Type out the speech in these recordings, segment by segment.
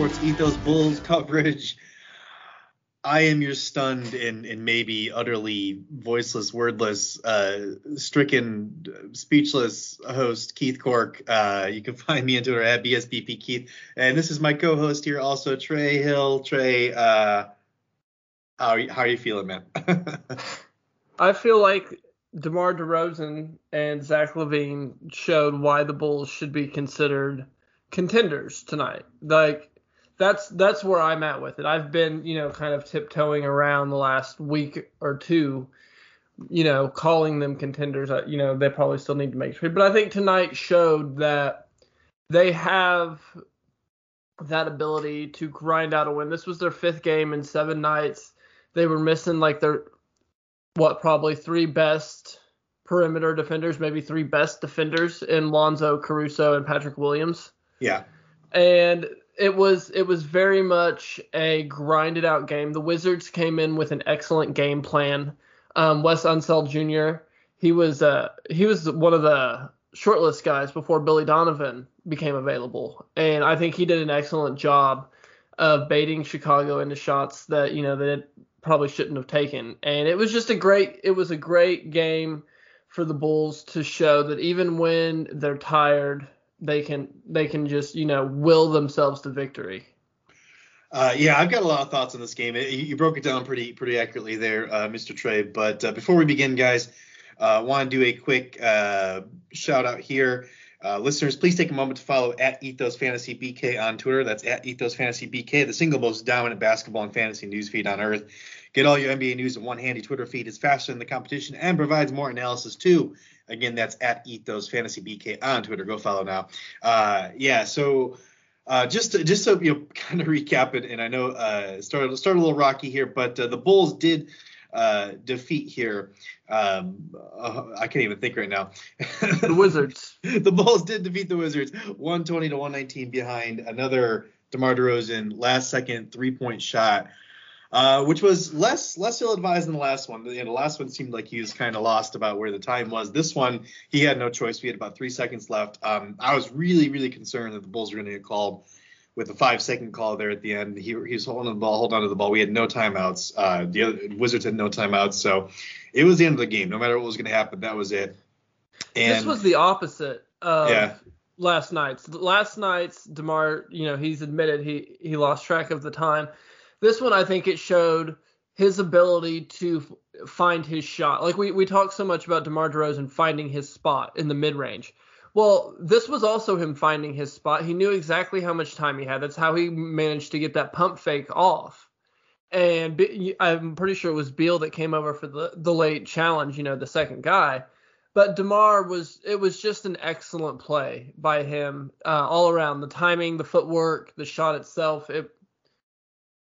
Sports Ethos Bulls coverage. I am your stunned and, and maybe utterly voiceless, wordless, uh, stricken, speechless host, Keith Cork. Uh, you can find me on Twitter at BSBP Keith. And this is my co host here, also Trey Hill. Trey, uh, how, are you, how are you feeling, man? I feel like DeMar DeRozan and Zach LaVine showed why the Bulls should be considered contenders tonight. Like that's that's where I'm at with it. I've been, you know, kind of tiptoeing around the last week or two, you know, calling them contenders. You know, they probably still need to make trade, but I think tonight showed that they have that ability to grind out a win. This was their fifth game in seven nights. They were missing like their what probably three best perimeter defenders, maybe three best defenders in Lonzo, Caruso, and Patrick Williams. Yeah. And it was it was very much a grinded out game. The Wizards came in with an excellent game plan. Um, Wes Unseld Jr. He was uh he was one of the shortlist guys before Billy Donovan became available, and I think he did an excellent job of baiting Chicago into shots that you know they probably shouldn't have taken. And it was just a great it was a great game for the Bulls to show that even when they're tired they can they can just you know will themselves to victory. Uh, yeah, I've got a lot of thoughts on this game. It, you broke it down pretty pretty accurately there, uh, Mr. Trey. But uh, before we begin, guys, uh, want to do a quick uh, shout out here. Uh, listeners, please take a moment to follow at Ethos Fantasy BK on Twitter. That's at Ethos Fantasy BK, the single most dominant basketball and fantasy news feed on earth. Get all your NBA news in one handy Twitter feed. It's faster than the competition and provides more analysis too. Again, that's at Ethos Fantasy BK on Twitter. Go follow now. Uh, yeah, so uh, just to, just so you know, kind of recap it, and I know uh, started started a little rocky here, but uh, the Bulls did uh, defeat here. Um, uh, I can't even think right now. the Wizards. the Bulls did defeat the Wizards, 120 to 119 behind another DeMar DeRozan last second three point shot. Uh, which was less less ill advised than the last one. You know, the last one seemed like he was kind of lost about where the time was. This one, he had no choice. We had about three seconds left. Um, I was really really concerned that the Bulls were going to get called with a five second call there at the end. He, he was holding the ball, holding on to the ball. We had no timeouts. Uh, the other, Wizards had no timeouts, so it was the end of the game. No matter what was going to happen, that was it. And this was the opposite of yeah. last night's. Last night's Demar, you know, he's admitted he he lost track of the time this one, I think it showed his ability to f- find his shot. Like we, we talk so much about DeMar DeRozan finding his spot in the mid range. Well, this was also him finding his spot. He knew exactly how much time he had. That's how he managed to get that pump fake off. And I'm pretty sure it was Beal that came over for the, the late challenge, you know, the second guy. But DeMar was it was just an excellent play by him uh, all around. The timing, the footwork, the shot itself. It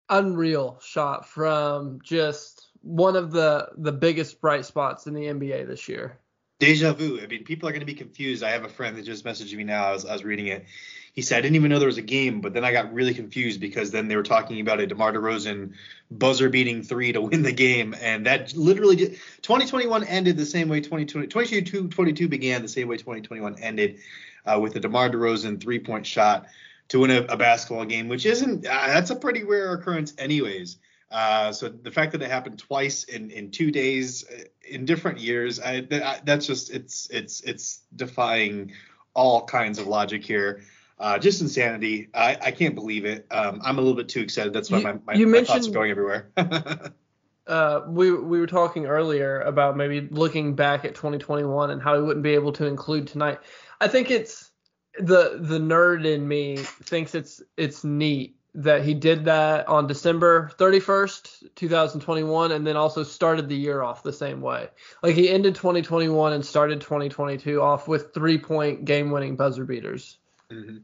unreal shot from just one of the the biggest bright spots in the NBA this year. Deja vu. I mean, people are going to be confused. I have a friend that just messaged me now. I was, I was reading it. He said, I didn't even know there was a game, but then I got really confused because then they were talking about a DeMar DeRozan buzzer beating three to win the game. And that literally, 2021 ended the same way 2020, 22 22 began the same way 2021 ended uh, with a DeMar DeRozan three point shot to win a, a basketball game, which isn't uh, that's a pretty rare occurrence, anyways. Uh, so the fact that it happened twice in, in two days uh, in different years, I, that, that's just it's it's it's defying all kinds of logic here. Uh, just insanity. I, I can't believe it. Um, I'm a little bit too excited. That's why you, my, my, you my thoughts are going everywhere. uh, we we were talking earlier about maybe looking back at 2021 and how we wouldn't be able to include tonight. I think it's the the nerd in me thinks it's it's neat that he did that on December 31st, 2021, and then also started the year off the same way. Like he ended 2021 and started 2022 off with three point game winning buzzer beaters. Mm-hmm.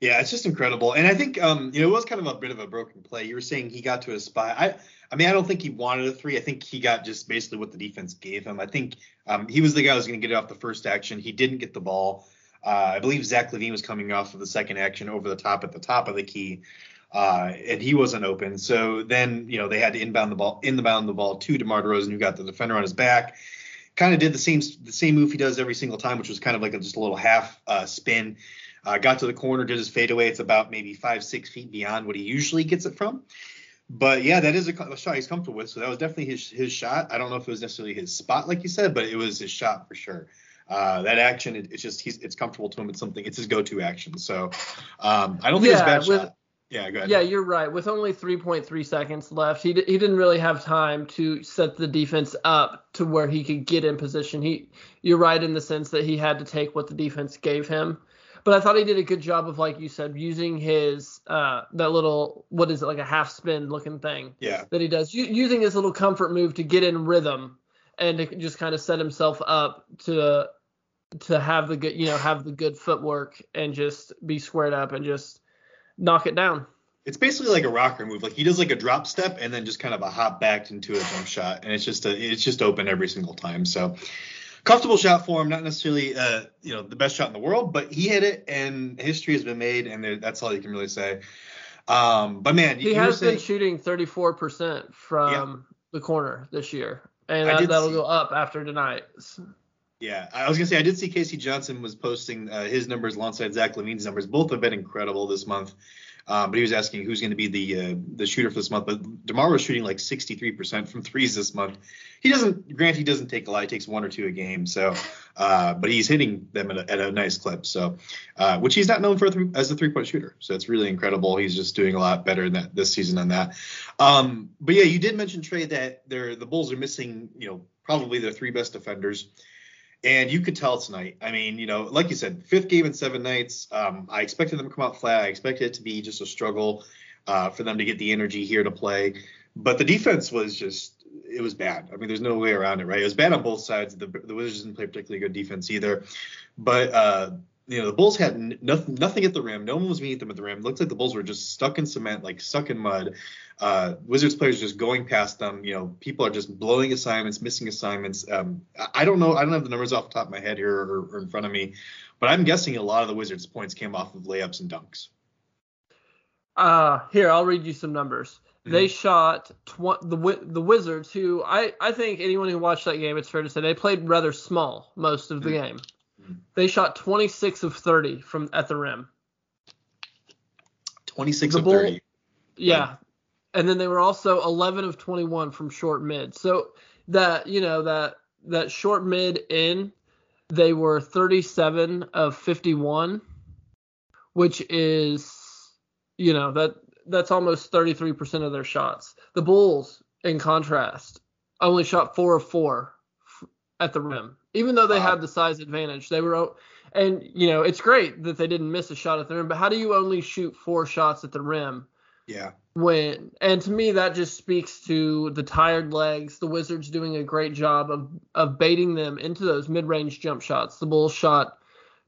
Yeah, it's just incredible. And I think um, you know, it was kind of a bit of a broken play. You were saying he got to a spot. I I mean, I don't think he wanted a three. I think he got just basically what the defense gave him. I think um, he was the guy who was going to get it off the first action. He didn't get the ball. Uh, I believe Zach LaVine was coming off of the second action over the top at the top of the key uh, and he wasn't open. So then, you know, they had to inbound the ball, in the ball to DeMar DeRozan, who got the defender on his back. Kind of did the same the same move he does every single time, which was kind of like a, just a little half uh, spin. Uh, got to the corner, did his fadeaway. It's about maybe five six feet beyond what he usually gets it from. But yeah, that is a, a, shot he's comfortable with. So that was definitely his his shot. I don't know if it was necessarily his spot, like you said, but it was his shot for sure. Uh, that action, it, it's just he's it's comfortable to him. It's something. It's his go-to action. So um, I don't think yeah, it's bad with, shot. Yeah, go ahead. Yeah, you're right. With only 3.3 seconds left, he, d- he didn't really have time to set the defense up to where he could get in position. He, you're right in the sense that he had to take what the defense gave him. But I thought he did a good job of, like you said, using his uh, that little what is it like a half spin looking thing. Yeah. That he does, U- using his little comfort move to get in rhythm and to just kind of set himself up to to have the good you know have the good footwork and just be squared up and just knock it down. It's basically like a rocker move. Like he does like a drop step and then just kind of a hop back into a jump shot, and it's just a, it's just open every single time. So comfortable shot for him, not necessarily uh, you know the best shot in the world, but he hit it, and history has been made, and that's all you can really say. Um, but man, he has saying, been shooting 34% from yeah. the corner this year, and that, will go up after tonight. Yeah, I was gonna say I did see K.C. Johnson was posting uh, his numbers alongside Zach LaVine's numbers. Both have been incredible this month. Um, but he was asking who's going to be the uh, the shooter for this month. But Demar was shooting like 63% from threes this month. He doesn't, grant he doesn't take a lot. He takes one or two a game. So, uh, but he's hitting them at a, at a nice clip. So, uh, which he's not known for th- as a three point shooter. So it's really incredible. He's just doing a lot better in that this season on that. Um, but yeah, you did mention Trey that they're the Bulls are missing, you know, probably their three best defenders. And you could tell tonight. I mean, you know, like you said, fifth game in seven nights. Um, I expected them to come out flat. I expected it to be just a struggle uh, for them to get the energy here to play. But the defense was just, it was bad. I mean, there's no way around it, right? It was bad on both sides. The, the Wizards didn't play particularly good defense either. But, uh, you know, the Bulls had n- nothing, nothing at the rim. No one was meeting them at the rim. It looked like the Bulls were just stuck in cement, like stuck in mud uh, Wizards players just going past them. You know, people are just blowing assignments, missing assignments. Um, I don't know. I don't have the numbers off the top of my head here or, or, in front of me, but I'm guessing a lot of the Wizards' points came off of layups and dunks. Uh, here I'll read you some numbers. Mm-hmm. They shot tw- the the Wizards, who I I think anyone who watched that game, it's fair to say they played rather small most of the mm-hmm. game. They shot 26 of 30 from at the rim. 26 the of Bull, 30. Yeah, and then they were also 11 of 21 from short mid. So that you know that that short mid in they were 37 of 51, which is you know that that's almost 33% of their shots. The Bulls, in contrast, only shot four of four at the rim, even though they wow. had the size advantage. They were and you know it's great that they didn't miss a shot at the rim, but how do you only shoot four shots at the rim? Yeah when and to me that just speaks to the tired legs the wizards doing a great job of of baiting them into those mid-range jump shots the bulls shot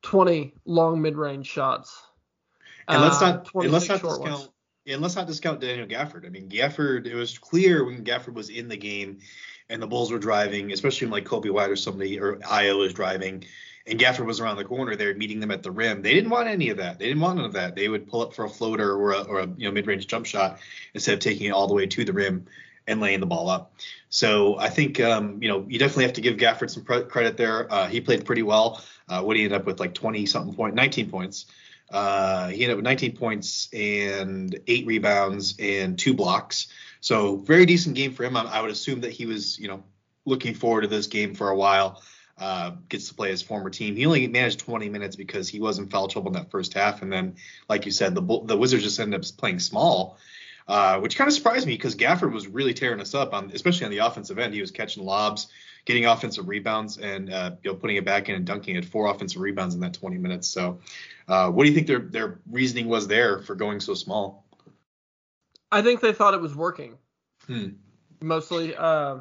20 long mid-range shots and let's not uh, and let's not discount ones. And let's not discount daniel gafford i mean gafford it was clear when gafford was in the game and the bulls were driving especially when like coby white or somebody or Ayo was driving and Gafford was around the corner there meeting them at the rim. They didn't want any of that. They didn't want none of that. They would pull up for a floater or a, or a you know mid-range jump shot instead of taking it all the way to the rim and laying the ball up. So I think um, you know you definitely have to give Gafford some credit there. Uh, he played pretty well. Uh, what he ended up with like 20 something point, 19 points. Uh, he ended up with 19 points and eight rebounds and two blocks. So very decent game for him. I, I would assume that he was, you know, looking forward to this game for a while. Uh, gets to play his former team. He only managed 20 minutes because he was in foul trouble in that first half, and then, like you said, the the Wizards just ended up playing small, uh, which kind of surprised me because Gafford was really tearing us up on, especially on the offensive end. He was catching lobs, getting offensive rebounds, and uh, you know putting it back in and dunking. At four offensive rebounds in that 20 minutes. So, uh, what do you think their their reasoning was there for going so small? I think they thought it was working. Hmm. Mostly, uh,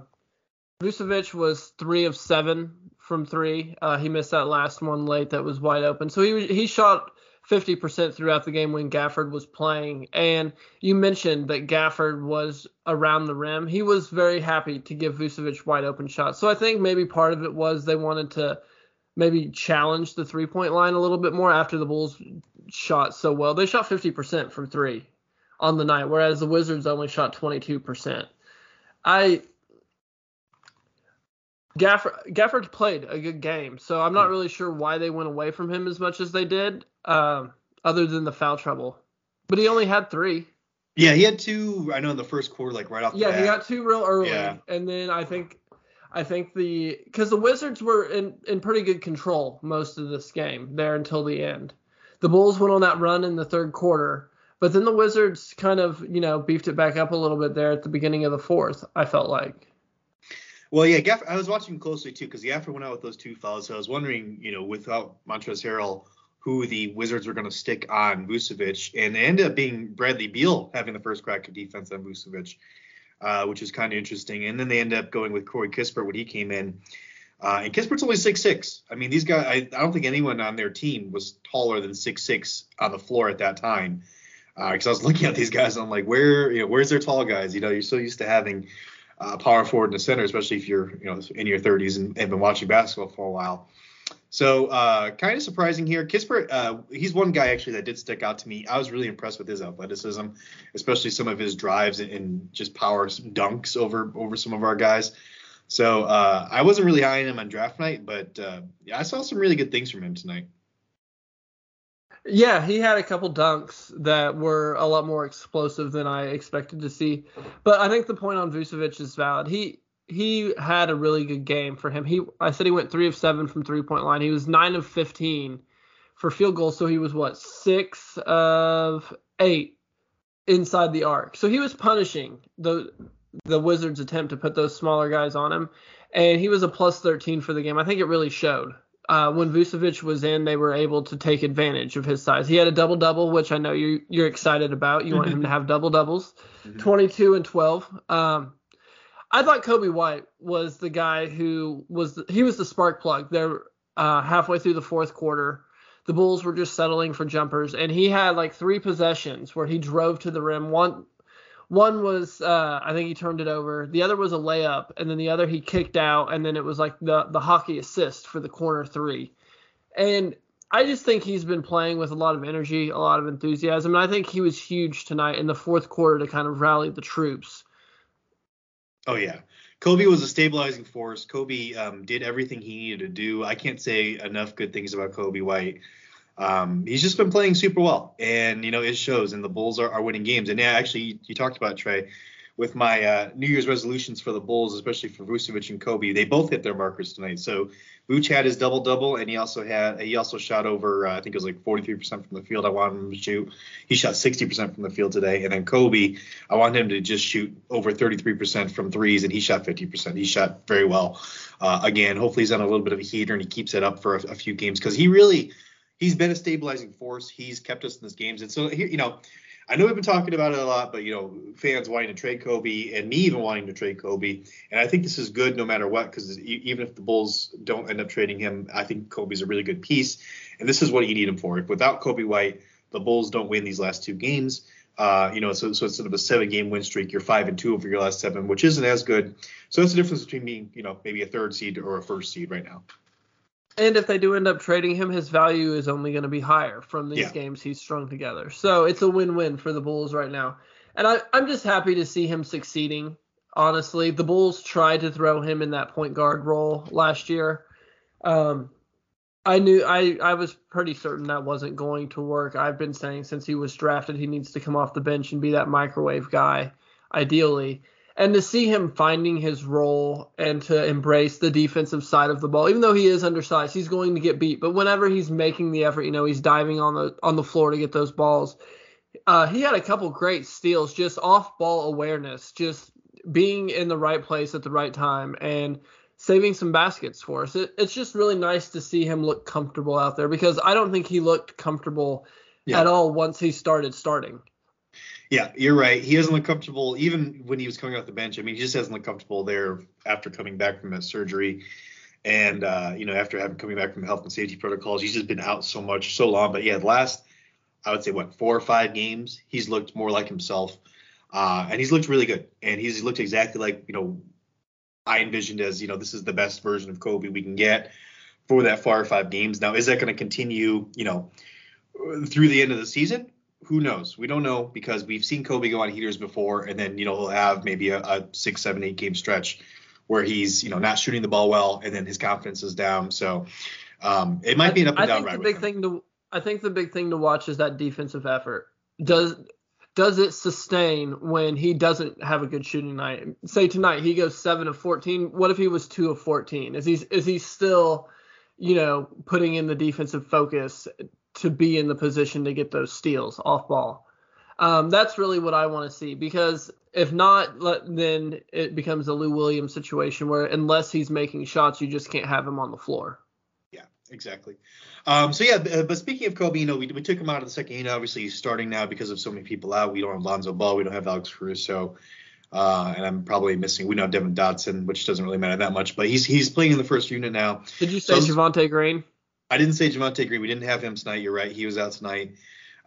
Vucevic was three of seven from three. Uh, he missed that last one late that was wide open. So he he shot 50% throughout the game when Gafford was playing. And you mentioned that Gafford was around the rim. He was very happy to give Vucevic wide open shots. So I think maybe part of it was they wanted to maybe challenge the three point line a little bit more after the Bulls shot so well. They shot 50% from three on the night, whereas the Wizards only shot 22%. I Gafford, Gafford played a good game, so I'm not hmm. really sure why they went away from him as much as they did, um, other than the foul trouble. But he only had three. Yeah, he had two. I know in the first quarter, like right off. Yeah, bat. he got two real early, yeah. and then I think, I think the because the Wizards were in in pretty good control most of this game there until the end. The Bulls went on that run in the third quarter, but then the Wizards kind of you know beefed it back up a little bit there at the beginning of the fourth. I felt like. Well, yeah, Gaff, I was watching closely too because Gafford went out with those two fouls. So I was wondering, you know, without Montrezl Harrell, who the Wizards were going to stick on Vucevic, and it ended up being Bradley Beal having the first crack of defense on Vucevic, uh, which is kind of interesting. And then they ended up going with Corey Kispert when he came in. Uh, and Kispert's only six six. I mean, these guys. I, I, don't think anyone on their team was taller than six six on the floor at that time. Because uh, I was looking at these guys, I'm like, where, you know, where's their tall guys? You know, you're so used to having uh, power forward in the center, especially if you're you know in your 30s and have been watching basketball for a while. So uh, kind of surprising here. Kispert, uh, he's one guy actually that did stick out to me. I was really impressed with his athleticism, especially some of his drives and, just power dunks over over some of our guys. So uh, I wasn't really high on him on draft night, but uh, yeah, I saw some really good things from him tonight. Yeah, he had a couple dunks that were a lot more explosive than I expected to see. But I think the point on Vucevic is valid. He he had a really good game for him. He I said he went three of seven from three point line. He was nine of fifteen for field goals, so he was what six of eight inside the arc. So he was punishing the the Wizards' attempt to put those smaller guys on him, and he was a plus 13 for the game. I think it really showed uh, when Vucevic was in, they were able to take advantage of his size. He had a double double, which I know you you're excited about. You want him to have double doubles, mm-hmm. 22 and 12. Um, I thought Coby White was the guy who was the, he was the spark plug there uh, halfway through the fourth quarter. The Bulls were just settling for jumpers, and he had like three possessions where he drove to the rim. One one was uh, I think he turned it over. The other was a layup, and then the other he kicked out, and then it was like the the hockey assist for the corner three. And I just think he's been playing with a lot of energy, a lot of enthusiasm, and I think he was huge tonight in the fourth quarter to kind of rally the troops. Oh yeah, Coby was a stabilizing force. Coby um, did everything he needed to do. I can't say enough good things about Coby White um, he's just been playing super well, and you know it shows. And the Bulls are, are winning games. And yeah, actually, you, you talked about Trey with my uh, New Year's resolutions for the Bulls, especially for Vucevic and Coby. They both hit their markers tonight. So Vuce had his double double, and he also had he also shot over uh, I think it was like 43% from the field. I wanted him to shoot. He shot 60% from the field today, and then Coby, I want him to just shoot over 33% from threes, and he shot 50%. He shot very well. Uh, again, hopefully he's on a little bit of a heater and he keeps it up for a, a few games because he really he's been a stabilizing force. He's kept us in these games, and so here, you know, I know we've been talking about it a lot, but you know, fans wanting to trade Coby and me even wanting to trade Coby, and I think this is good no matter what because even if the Bulls don't end up trading him, I think Coby's a really good piece, and this is what you need him for. Without Coby White, the Bulls don't win these last two games. Uh, you know, so, so instead of a seven game win streak, you're five and two over your last seven, which isn't as good. So that's the difference between being, you know, maybe a third seed or a first seed right now. And if they do end up trading him, his value is only going to be higher from these yeah. games he's strung together. So it's a win-win for the Bulls right now. And I, I'm just happy to see him succeeding. Honestly, the Bulls tried to throw him in that point guard role last year. Um, I knew I I was pretty certain that wasn't going to work. I've been saying since he was drafted he needs to come off the bench and be that microwave guy ideally. And to see him finding his role and to embrace the defensive side of the ball, even though he is undersized, he's going to get beat. But whenever he's making the effort, you know, he's diving on the on the floor to get those balls. Uh, he had a couple great steals, just off ball awareness, just being in the right place at the right time, and saving some baskets for us. It, it's just really nice to see him look comfortable out there because I don't think he looked comfortable yeah. at all once he started starting. Yeah, you're right. He doesn't look comfortable even when he was coming off the bench. I mean, he just doesn't look comfortable there after coming back from that surgery. And uh, you know, after having coming back from health and safety protocols, he's just been out so much, so long. But yeah, last I would say what four or five games, he's looked more like himself. Uh, and he's looked really good. And he's looked exactly like, you know, I envisioned as, you know, this is the best version of Coby we can get for that four or five games. Now, is that going to continue, you know, through the end of the season? Who knows? We don't know because we've seen Coby go on heaters before, and then you know he'll have maybe a, a six, seven, eight game stretch where he's you know not shooting the ball well, and then his confidence is down. So um, it might be an up and I down. I think the big thing to I think the big thing to watch is that defensive effort. Does does it sustain when he doesn't have a good shooting night? Say tonight he goes seven of fourteen. What if he was two of fourteen? Is he is he still, you know, putting in the defensive focus to be in the position to get those steals off ball? Um, that's really what I want to see because if not, then it becomes a Lou Williams situation where unless he's making shots, you just can't have him on the floor. Yeah, exactly. Um, so yeah, uh, but speaking of Coby, you know, we, we took him out of the second unit. Obviously, he's starting now because of so many people out. We don't have Lonzo Ball, we don't have Alex Caruso, uh, and I'm probably missing. We don't have Devon Dotson, which doesn't really matter that much. But he's he's playing in the first unit now. Did you say so Javonte Green? I didn't say Javonte Green. We didn't have him tonight. You're right. He was out tonight.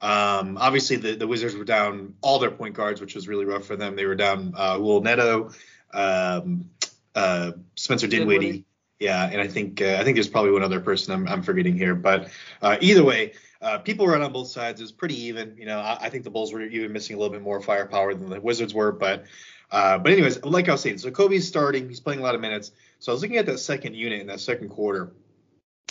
Um, obviously, the, the Wizards were down all their point guards, which was really rough for them. They were down uh, Raul Neto, um, uh, Spencer Dinwiddie. Dinwiddie yeah, and I think uh, I think there's probably one other person I'm, I'm forgetting here, but uh, either way, uh, people were on both sides. It was pretty even. You know, I, I, think the Bulls were even missing a little bit more firepower than the Wizards were, but uh, but anyways, like I was saying, so Coby's starting. He's playing a lot of minutes. So I was looking at that second unit in that second quarter.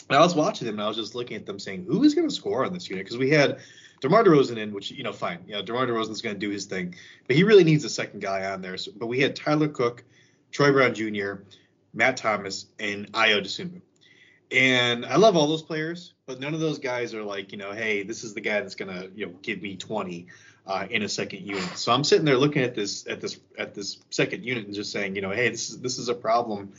I was watching them and I was just looking at them saying, who is going to score on this unit? Because we had DeMar DeRozan in, which, you know, fine. You know, DeMar DeRozan's going to do his thing. But he really needs a second guy on there. So, but we had Tyler Cook, Troy Brown Jr., Matt Thomas, and Ayo Dosunmu. And I love all those players, but none of those guys are like, you know, hey, this is the guy that's gonna, you know, give me 20 uh, in a second unit. So I'm sitting there looking at this at this at this second unit and just saying, you know, hey, this is this is a problem.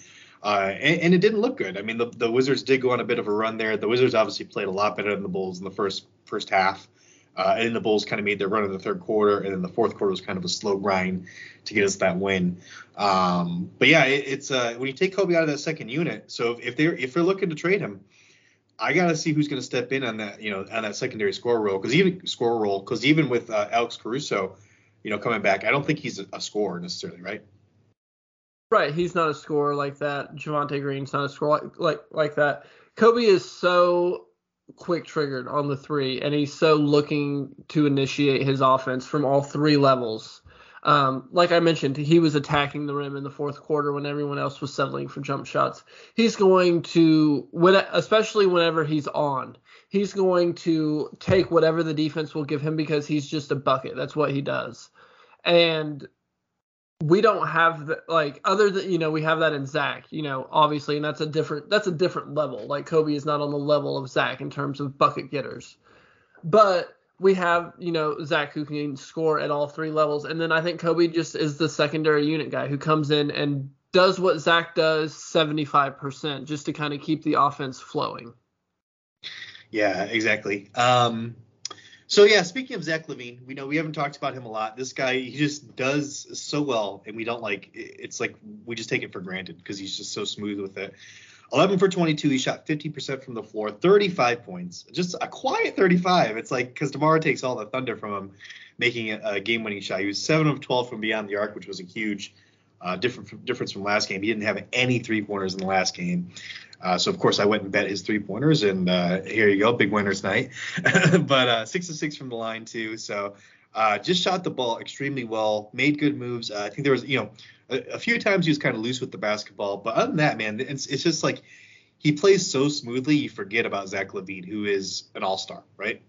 Uh, and, and, it didn't look good. I mean, the, the Wizards did go on a bit of a run there. The Wizards obviously played a lot better than the Bulls in the first first half. Uh, and then the Bulls kind of made their run in the third quarter, and then the fourth quarter was kind of a slow grind to get us that win. Um, but yeah, it, it's uh, when you take Coby out of that second unit. So if, if they're if they're looking to trade him, I gotta see who's going to step in on that you know on that secondary score role because even score role because even with uh, Alex Caruso, you know coming back, I don't think he's a, a scorer necessarily, right? Right, he's not a scorer like that. Javonte Green's not a scorer like like like that. Coby is so quick triggered on the three, and he's so looking to initiate his offense from all three levels. Um, like I mentioned, he was attacking the rim in the fourth quarter when everyone else was settling for jump shots. He's going to, when, especially whenever he's on, he's going to take whatever the defense will give him because he's just a bucket. That's what he does. And we don't have the, like other than you know we have that in Zach, you know, obviously, and that's a different that's a different level. Like Coby is not on the level of Zach in terms of bucket getters, but we have you know Zach who can score at all three levels, and then I think Coby just is the secondary unit guy who comes in and does what Zach does 75% just to kind of keep the offense flowing. Yeah, exactly. Um, so yeah, speaking of Zach LaVine, we know we haven't talked about him a lot. This guy, he just does so well, and we don't like. It's like we just take it for granted because he's just so smooth with it. 11 for 22. He shot 50% from the floor, 35 points, just a quiet 35. It's like because DeMar takes all the thunder from him, making a game-winning shot. He was seven of 12 from beyond the arc, which was a huge uh, different difference from last game. He didn't have any three pointers in the last game. Uh, so of course I went and bet his three pointers, and uh, here you go, big winners night. but uh, six to six from the line too. So uh, just shot the ball extremely well, made good moves. Uh, I think there was, you know, a, a, few times he was kind of loose with the basketball, but other than that, man, it's it's just like he plays so smoothly, you forget about Zach LaVine, who is an all star, right?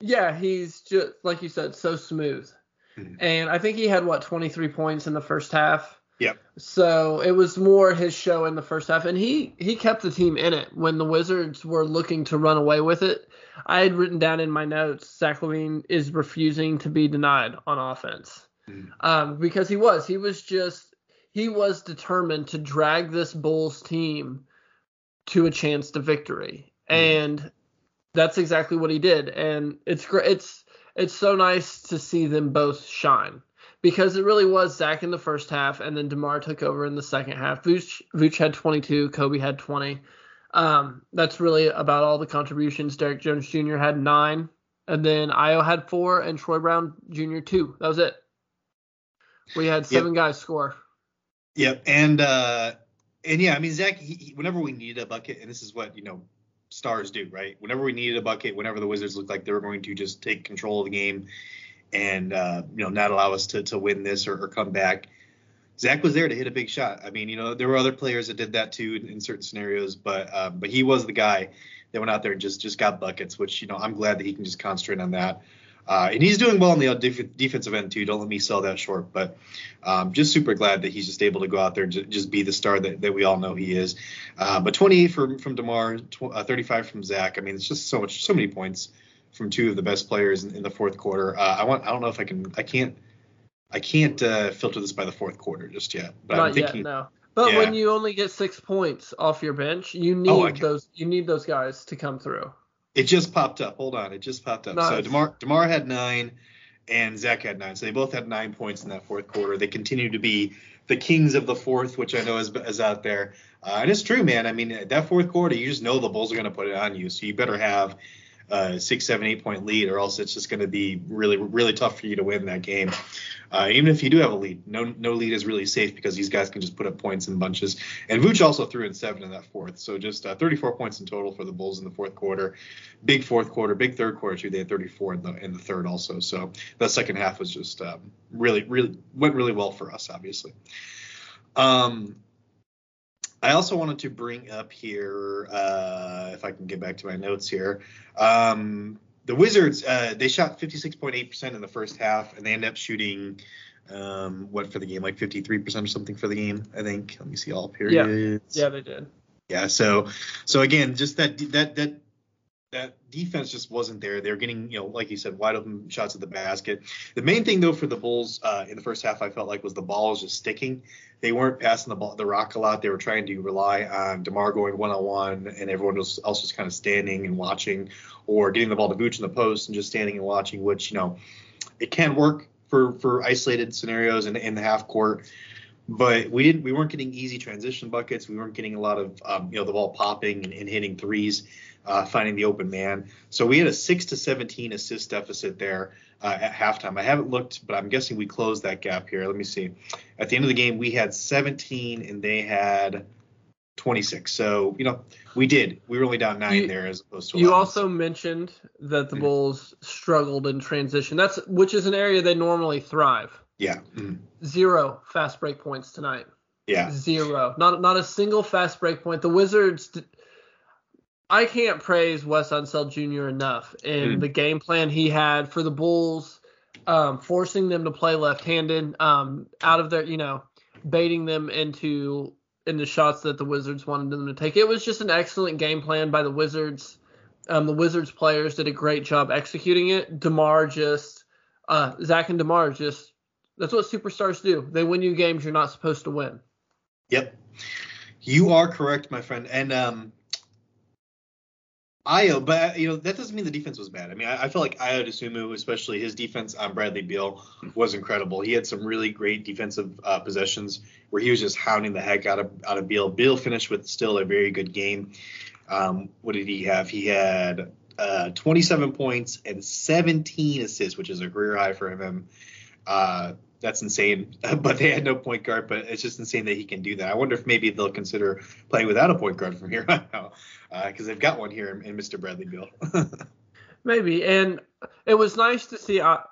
Yeah, he's just like you said, so smooth. Mm-hmm. And I think he had what 23 points in the first half. Yep. So it was more his show in the first half, and he he kept the team in it when the Wizards were looking to run away with it. I had written down in my notes Zach LaVine is refusing to be denied on offense, mm. um, because he was he was just he was determined to drag this Bulls team to a chance to victory, mm. and that's exactly what he did. And it's great. It's it's so nice to see them both shine because it really was Zach in the first half, and then Demar took over in the second half. Vooch, Vooch had 22, Coby had 20. Um, that's really about all the contributions. Derrick Jones Jr. had nine, and then Ayo had four, and Troy Brown Jr. two. That was it. We had seven yep. guys score. Yep, and uh, and yeah, I mean Zach. He, he, whenever we needed a bucket, and this is what you know stars do, right? Whenever we needed a bucket, whenever the Wizards looked like they were going to just take control of the game, and uh, you know not allow us to to win this or, or, come back. Zach was there to hit a big shot. I mean, you know, there were other players that did that too in, in certain scenarios, but um, but he was the guy that went out there and just just got buckets, which you know I'm glad that he can just concentrate on that. Uh, and he's doing well on the def- defensive end too. Don't let me sell that short, but um, just super glad that he's just able to go out there and just be the star that, that we all know he is. Uh, but 28 from from Demar, tw- uh, 35 from Zach. I mean, it's just so much, so many points from two of the best players in, in the fourth quarter. Uh, I want. I don't know if I can. I can't. I can't uh, filter this by the fourth quarter just yet. But Not I'm thinking, yet, no. But yeah. when you only get six points off your bench, you oh, need oh, those. You need those guys to come through. It just popped up. Hold on, it just popped up. Nice. So Demar Demar had nine, and Zach had nine. So they both had nine points in that fourth quarter. They continue to be the kings of the fourth, which I know is, is out there. Uh, and it's true, man. I mean, that fourth quarter, you just know the Bulls are going to put it on you. So you better have a six, seven, eight point lead, or else it's just going to be really, really tough for you to win that game. Uh, even if you do have a lead, no no lead is really safe because these guys can just put up points in bunches. And Vooch also threw in seven in that fourth, so just uh, 34 points in total for the Bulls in the fourth quarter. Big fourth quarter, big third quarter too. They had 34 in the in the third also. So that second half was just um, really really went really well for us, obviously. Um, I also wanted to bring up here, uh, if I can get back to my notes here. Um, the Wizards, uh, they shot 56.8% in the first half, and they end up shooting um, what for the game, like 53% or something for the game, I think. Let me see all periods. Yeah, yeah, they did. Yeah, so so again, just that that that that defense just wasn't there. They're getting, you know, like you said, wide open shots at the basket. The main thing though for the Bulls uh, in the first half, I felt like was the ball was just sticking. They weren't passing the ball, the rock a lot. They were trying to rely on Demar going one on one, and everyone else was kind of standing and watching, or getting the ball to Vooch in the post and just standing and watching. Which you know, it can work for for isolated scenarios in, in the half court but we didn't we weren't getting easy transition buckets we weren't getting a lot of um, you know the ball popping and, and hitting threes uh, finding the open man. So we had a six to 17 assist deficit there uh, at halftime. I haven't looked, but I'm guessing we closed that gap here. Let me see. At the end of the game, we had 17 and they had 26. So you know we did. We were only down nine you, there as opposed to. 11. You also mentioned that the mm-hmm. Bulls struggled in transition. That's which is an area they normally thrive. Yeah. Mm-hmm. Zero fast break points tonight. Yeah. Zero. Not not a single fast break point. The Wizards I can't praise Wes Unseld Jr. enough in mm. the game plan he had for the Bulls, um, forcing them to play left-handed, um, out of their, you know, baiting them into in the shots that the Wizards wanted them to take. It was just an excellent game plan by the Wizards. Um, the Wizards players did a great job executing it. Demar just, uh, Zach and Demar just, that's what superstars do. They win you games you're not supposed to win. Yep, you are correct, my friend. And um, Ayo, but you know that doesn't mean the defense was bad. I mean, I, I like Ayo Dosunmu, especially his defense on Bradley Beal, was incredible. He had some really great defensive uh, possessions where he was just hounding the heck out of out of Beal. Beal finished with still a very good game. Um, what did he have? He had uh, 27 points and 17 assists, which is a career high for him. Uh, that's insane. but they had no point guard, but it's just insane that he can do that. I wonder if maybe they'll consider playing without a point guard from here on out because uh, they've got one here in, in Mr. Bradley Beal. Maybe, and it was nice to see I,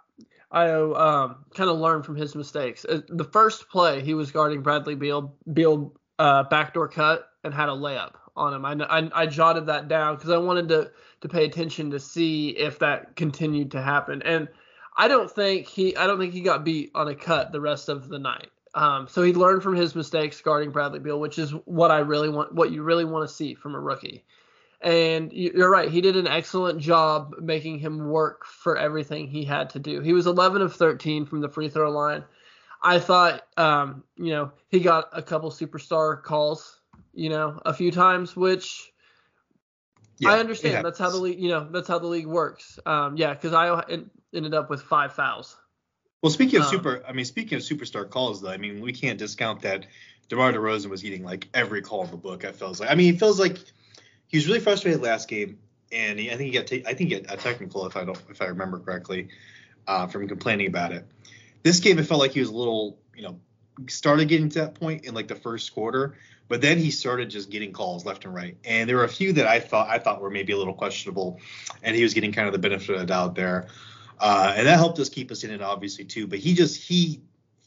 Ayo um, kind of learn from his mistakes. Uh, the first play, he was guarding Bradley Beal, Beal uh, backdoor cut, and had a layup on him. I I, I jotted that down because I wanted to to pay attention to see if that continued to happen. And I don't think he I don't think he got beat on a cut the rest of the night. Um, so he learned from his mistakes guarding Bradley Beal, which is what I really want, what you really want to see from a rookie. And you're right, he did an excellent job making him work for everything he had to do. He was 11 of 13 from the free throw line. I thought, um, you know, he got a couple superstar calls, you know, a few times, which yeah, I understand. That's how the league, you know, that's how the league works. Um, yeah, because I ended up with five fouls. Well, speaking of um, super, I mean, speaking of superstar calls, though, I mean, we can't discount that DeMar DeRozan was getting like every call in the book. I feels like. I mean, he feels like he was really frustrated last game, and he, I think he got, I think he got a technical if I don't, if I remember correctly, uh, from complaining about it. This game, it felt like he was a little, you know, started getting to that point in like the first quarter, but then he started just getting calls left and right. And there were a few that I thought I thought were maybe a little questionable, and he was getting kind of the benefit of the doubt there. Uh, and that helped us keep us in it obviously too. But he just he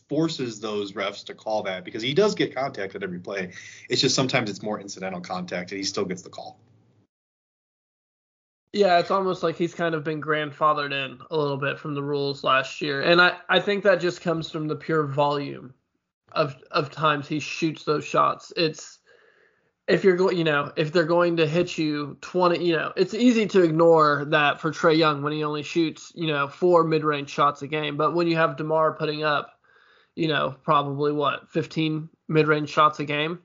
forces those refs to call that because he does get contact at every play. It's just sometimes it's more incidental contact and he still gets the call. Yeah, it's almost like he's kind of been grandfathered in a little bit from the rules last year. And I, I think that just comes from the pure volume of of times he shoots those shots. It's if you're going, you know, if they're going to hit you 20, you know, it's easy to ignore that for Trae Young when he only shoots, you know, four mid-range shots a game. But when you have DeMar putting up, you know, probably what, 15 mid-range shots a game,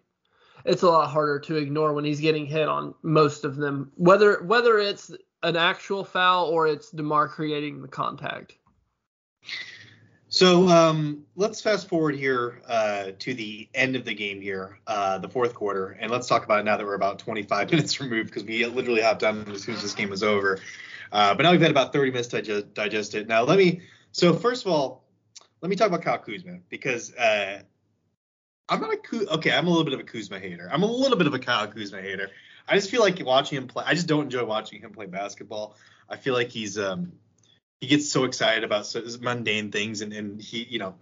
it's a lot harder to ignore when he's getting hit on most of them, whether whether it's an actual foul or it's DeMar creating the contact. So um, let's fast forward here uh, to the end of the game here, uh, the fourth quarter, and let's talk about it now that we're about 25 minutes removed because we literally hopped on as soon as this game was over. Uh, but now we've had about 30 minutes to digest, digest, it. Now let me. So first of all, let me talk about Kyle Kuzma because uh, I'm not a okay. I'm a little bit of a Kuzma hater. I'm a little bit of a Kyle Kuzma hater. I just feel like watching him play. I just don't enjoy watching him play basketball. I feel like he's um, he gets so excited about so, mundane things, and, and he, you know,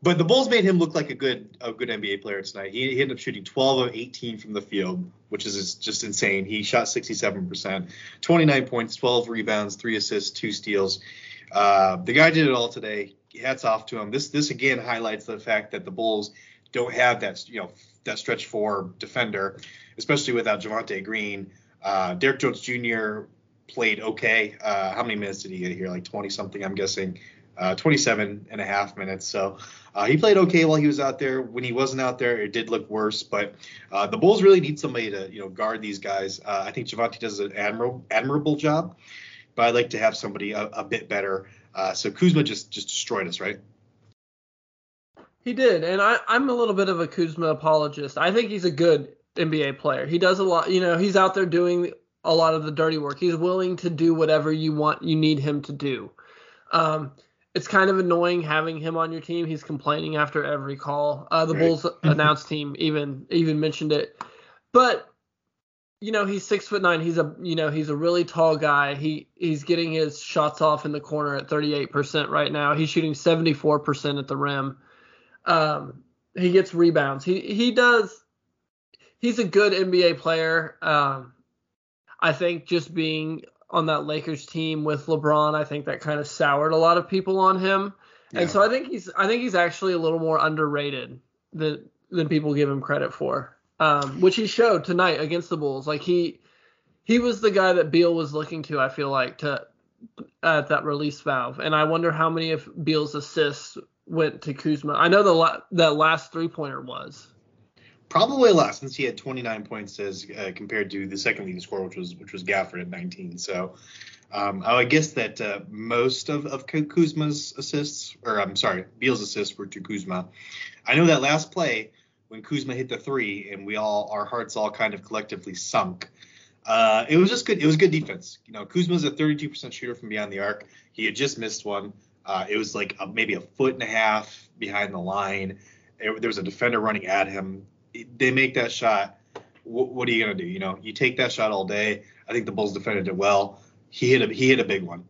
but the Bulls made him look like a good a good NBA player tonight. He, he ended up shooting 12 of 18 from the field, which is just insane. He shot 67%, 29 points, 12 rebounds, three assists, two steals. Uh, the guy did it all today. Hats off to him. This this again highlights the fact that the Bulls don't have that you know that stretch four defender, especially without Javonte Green. Uh, Derrick Jones Jr played okay. Uh, how many minutes did he get here? Like 20 something, I'm guessing. Uh, 27 and a half minutes. So uh, he played okay while he was out there. When he wasn't out there, it did look worse. But uh, the Bulls really need somebody to you know guard these guys. Uh, I think Javonte does an admirable admirable job, but I'd like to have somebody a, a bit better. Uh, so Kuzma just just destroyed us, right? He did, and I, I'm a little bit of a Kuzma apologist. I think he's a good NBA player. He does a lot. You know, he's out there doing a lot of the dirty work. He's willing to do whatever you want, you need him to do. Um, it's kind of annoying having him on your team. He's complaining after every call. Uh, the right. Bulls announced team even even mentioned it, but you know he's six foot nine. He's a you know he's a really tall guy. He he's getting his shots off in the corner at 38% right now. He's shooting 74% at the rim. Um, he gets rebounds. He he does. He's a good NBA player. Um, I think just being on that Lakers team with LeBron, I think that kind of soured a lot of people on him. Yeah. And so I think he's I think he's actually a little more underrated than than people give him credit for. Um, which he showed tonight against the Bulls. Like he he was the guy that Beal was looking to, I feel like, to at that release valve. And I wonder how many of Beal's assists went to Kuzma. I know the la- that last three pointer was probably less since he had 29 points as uh, compared to the second leading scorer, which was which was Gafford at 19. So um, I guess that uh, most of, of Kuzma's assists, or I'm sorry, Beal's assists were to Kuzma. I know that last play when Kuzma hit the three and we all our hearts all kind of collectively sunk. Uh, it was just good. It was good defense. You know, Kuzma's a 32% shooter from beyond the arc. He had just missed one. Uh, it was like a, maybe a foot and a half behind the line. It, there was a defender running at him they make that shot, what, what are you gonna do? You know, you take that shot all day. I think the Bulls defended it well. He hit a he hit a big one.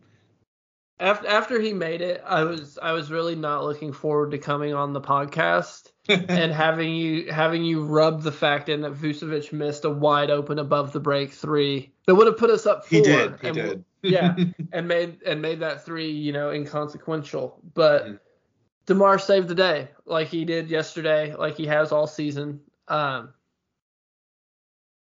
After after he made it, I was I was really not looking forward to coming on the podcast and having you having you rub the fact in that Vucevic missed a wide open above the break three that would have put us up four. He did. He and, did. yeah, and made and made that three, you know, inconsequential. But mm-hmm. Demar saved the day, like he did yesterday, like he has all season. Um,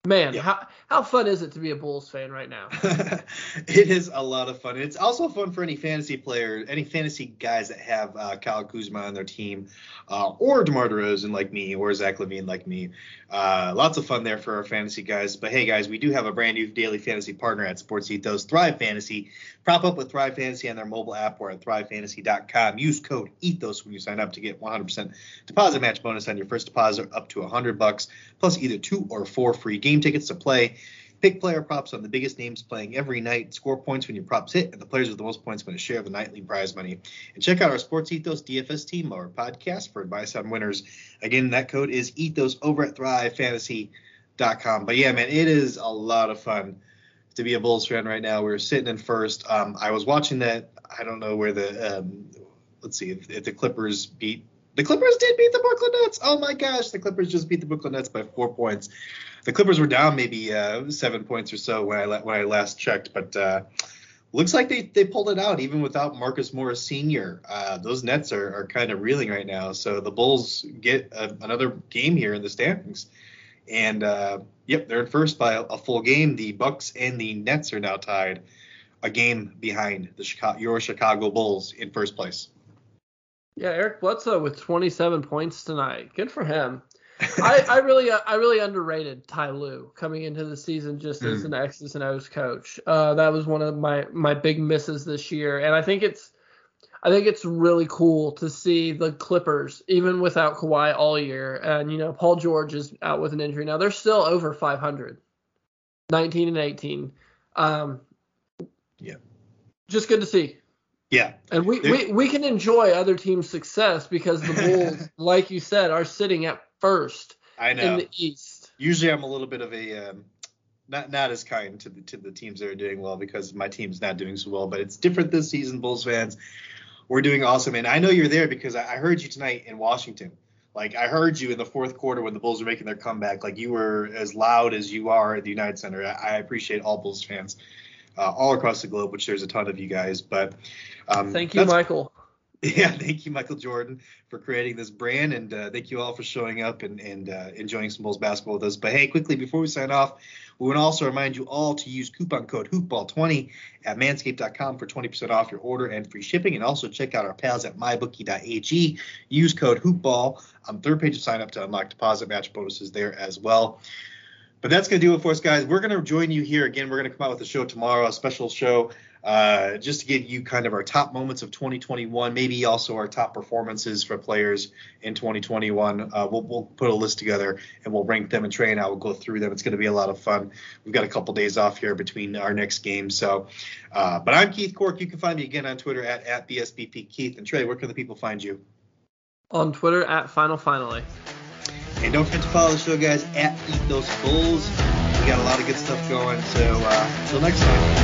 Man, yeah. how how fun is it to be a Bulls fan right now? it is a lot of fun. It's also fun for any fantasy player, any fantasy guys that have uh, Kyle Kuzma on their team, uh, or DeMar DeRozan like me, or Zach LaVine like me. Uh, lots of fun there for our fantasy guys. But hey, guys, we do have a brand new daily fantasy partner at Sports Ethos, Thrive Fantasy. Prop up with Thrive Fantasy on their mobile app or at thrivefantasy.com. Use code ETHOS when you sign up to get 100% deposit match bonus on your first deposit up to 100 bucks, plus either two or four free game tickets to play. Pick player props on the biggest names playing every night. Score points when your props hit, and the players with the most points win a share of the nightly prize money. And check out our Sports Ethos DFS team, our podcast for advice on winners. Again, that code is Ethos over at ThriveFantasy.com. But yeah, man, it is a lot of fun to be a Bulls fan right now. We're sitting in first. Um, I was watching that. I don't know where the um, let's see if, if, the Clippers beat the Clippers did beat the Brooklyn Nets. Oh my gosh, the Clippers just beat the Brooklyn Nets by four points. The Clippers were down maybe uh, seven points or so when I when I last checked, but uh, looks like they, they pulled it out even without Marcus Morris Sr. Uh, those Nets are, are kind of reeling right now, so the Bulls get a, another game here in the standings. And uh, yep, they're in first by a, a, full game. The Bucks and the Nets are now tied, a game behind the Chicago, your Chicago Bulls in first place. Yeah, Eric Bledsoe with 27 points tonight. Good for him. I, I, really I really underrated Ty Lue coming into the season just mm. as an X's and O's coach. Uh, that was one of my my big misses this year, and I think it's I think it's really cool to see the Clippers, even without Kawhi all year, and you know Paul George is out with an injury now. They're still over 500, 19 and 18. Um, yeah, just good to see. Yeah, and we, we we can enjoy other teams' success because the Bulls, like you said, are sitting at first. I know in the East. Usually, I'm a little bit of a um, not not as kind to the to the teams that are doing well because my team's not doing so well. But it's different this season, Bulls fans we're doing awesome. And I know you're there because I heard you tonight in Washington. Like I heard you in the fourth quarter when the Bulls were making their comeback. Like you were as loud as you are at the United Center. I, appreciate all Bulls fans uh, all across the globe, which there's a ton of you guys. But um, thank you, Michael. Yeah, thank you, Michael Jordan, for creating this brand, and uh, thank you all for showing up and, and uh, enjoying some Bulls basketball with us. But hey, quickly before we sign off, we want to also remind you all to use coupon code HoopBall20 at manscaped.com for 20% off your order and free shipping. And also check out our pals at mybookie.ag. Use code HoopBall on third page of sign up to unlock deposit match bonuses there as well. But that's going to do it for us, guys. We're going to join you here again. We're going to come out with a show tomorrow, a special show uh, just to give you kind of our top moments of 2021, maybe also our top performances for players in 2021. Uh, we'll, we'll put a list together and we'll rank them and Trey and I will go through them. It's going to be a lot of fun. We've got a couple days off here between our next game. So, uh, but I'm Keith Cork. You can find me again on Twitter at, at BSBP Keith. And Trey, where can the people find you? On Twitter at Final Finally. And don't forget to follow the show, guys, at Ethos Bulls. We got a lot of good stuff going. So uh, until next time.